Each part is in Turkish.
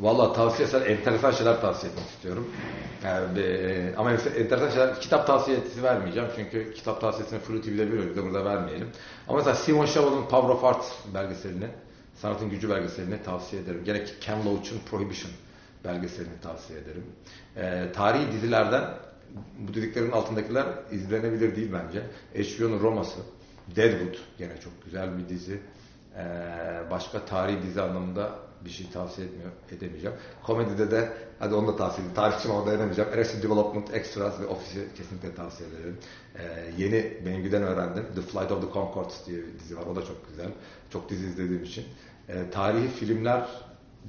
Valla tavsiye eder, enteresan şeyler tavsiye etmek istiyorum. Yani, e, ama enteresan şeyler, kitap tavsiyesi vermeyeceğim. Çünkü kitap tavsiyesini Flu TV'de veriyoruz, da burada vermeyelim. Ama mesela Simon Chauvel'ın Power of Art belgeselini, Sanatın Gücü belgeselini tavsiye ederim. Gerek Ken Loach'un Prohibition belgeselini tavsiye ederim. E, tarihi dizilerden bu dediklerin altındakiler izlenebilir değil bence. HBO'nun Roma'sı, Deadwood gene çok güzel bir dizi. Ee, başka tarihi dizi anlamında bir şey tavsiye etmiyor, edemeyeceğim. Komedide de hadi onu da tavsiye edeyim. Tarihçi ama dayanamayacağım. Arrested Development, Extras ve Office'i kesinlikle tavsiye ederim. Ee, yeni benimkiden öğrendim. The Flight of the Conchords diye bir dizi var. O da çok güzel. Çok dizi izlediğim için. Ee, tarihi filmler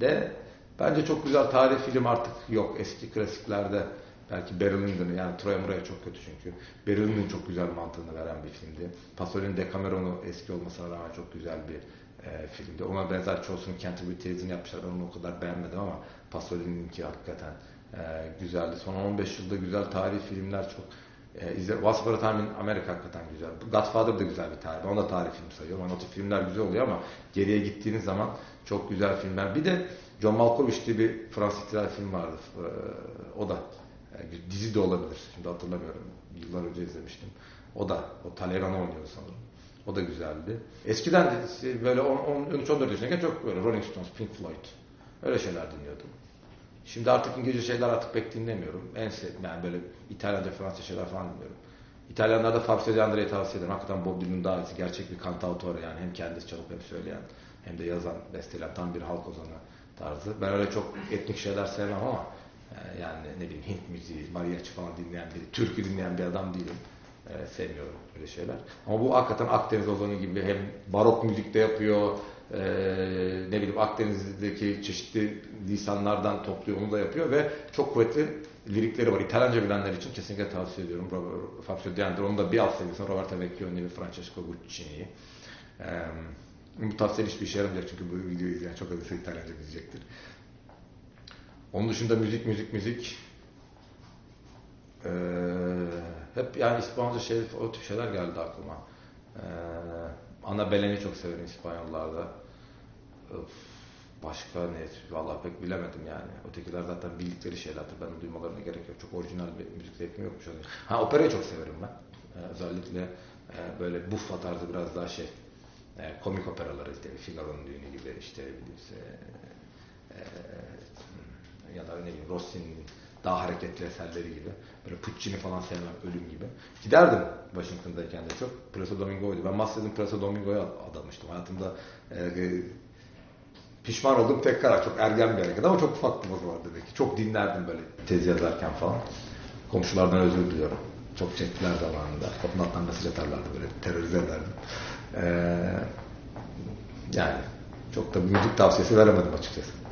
de bence çok güzel tarihi film artık yok. Eski klasiklerde Belki Barry yani Troy Murray çok kötü çünkü. Barry Lyndon çok güzel mantığını veren bir filmdi. Pasolini Decameron'u eski olmasına rağmen çok güzel bir e, filmdi. Ona benzer çoğusunu Canterbury Tales'ini yapmışlar. Onu o kadar beğenmedim ama Pasolini'ninki hakikaten e, güzeldi. Son 15 yılda güzel tarihi filmler çok e, izle, Once Upon a Time in America hakikaten güzel. Godfather da güzel bir tarih. Onu da tarih film sayıyorum. Yani o tip filmler güzel oluyor ama geriye gittiğiniz zaman çok güzel filmler. Bir de John Malkovich diye bir Fransız ihtilal film vardı. E, o da yani bir dizi de olabilir. Şimdi hatırlamıyorum. Yıllar önce izlemiştim. O da, o Talleyrand oynuyordu sanırım. O da güzeldi. Eskiden de böyle 13-14 yaşındayken çok böyle Rolling Stones, Pink Floyd öyle şeyler dinliyordum. Şimdi artık İngilizce şeyler artık pek dinlemiyorum. En sevdiğim yani böyle İtalyanca, Fransızca şeyler falan dinliyorum. İtalyanlarda Fabio De Andre'yi tavsiye ederim. Hakikaten Bob Dylan daha iyisi. Gerçek bir kantautör yani. Hem kendisi çalıp hem söyleyen hem de yazan, besteleyen tam bir halk ozanı tarzı. Ben öyle çok etnik şeyler sevmem ama yani ne bileyim Hint müziği, mariachi falan dinleyen biri, türkü dinleyen bir adam değilim. Ee, sevmiyorum öyle şeyler. Ama bu hakikaten Akdeniz ozanı gibi hem barok müzikte yapıyor, e, ne bileyim Akdeniz'deki çeşitli lisanlardan topluyor, onu da yapıyor ve çok kuvvetli lirikleri var. İtalyanca bilenler için kesinlikle tavsiye ediyorum. Fabio De André, onu da bir alt seviyesine Roberto Vecchioni ve Francesco Guccini'yi. E, bu tavsiye hiçbir işe yaramayacak çünkü bu videoyu izleyen çok az İtalyanca bilecektir. Onun dışında müzik, müzik, müzik. Ee, hep yani İspanyolca şey, o tip şeyler geldi aklıma. Ee, Ana Belen'i çok severim İspanyollarda. Öf, başka ne? Vallahi pek bilemedim yani. Ötekiler zaten bildikleri şeylerdir. Ben duymalarına gerek yok. Çok orijinal bir müzik zevkim yokmuş. Ha operayı çok severim ben. Ee, özellikle e, böyle buffa tarzı biraz daha şey e, komik operaları işte Figaro'nun düğünü gibi işte bilirse e, ya da ne bileyim Rossi'nin daha hareketli eserleri gibi. Böyle Puccini falan sevmem, ölüm gibi. Giderdim Washington'dayken de çok. Plaza Domingo'ydu. Ben Master'ın Plaza Domingo'ya adamıştım. Hayatımda e, e, pişman oldum tek karar. Çok ergen bir hareket ama çok o zaman demek ki. Çok dinlerdim böyle tez yazarken falan. Komşulardan özür diliyorum. Çok çektiler zamanında. Kapının altından mesaj atarlardı böyle terörize ederdim. Ee, yani çok da müzik tavsiyesi veremedim açıkçası.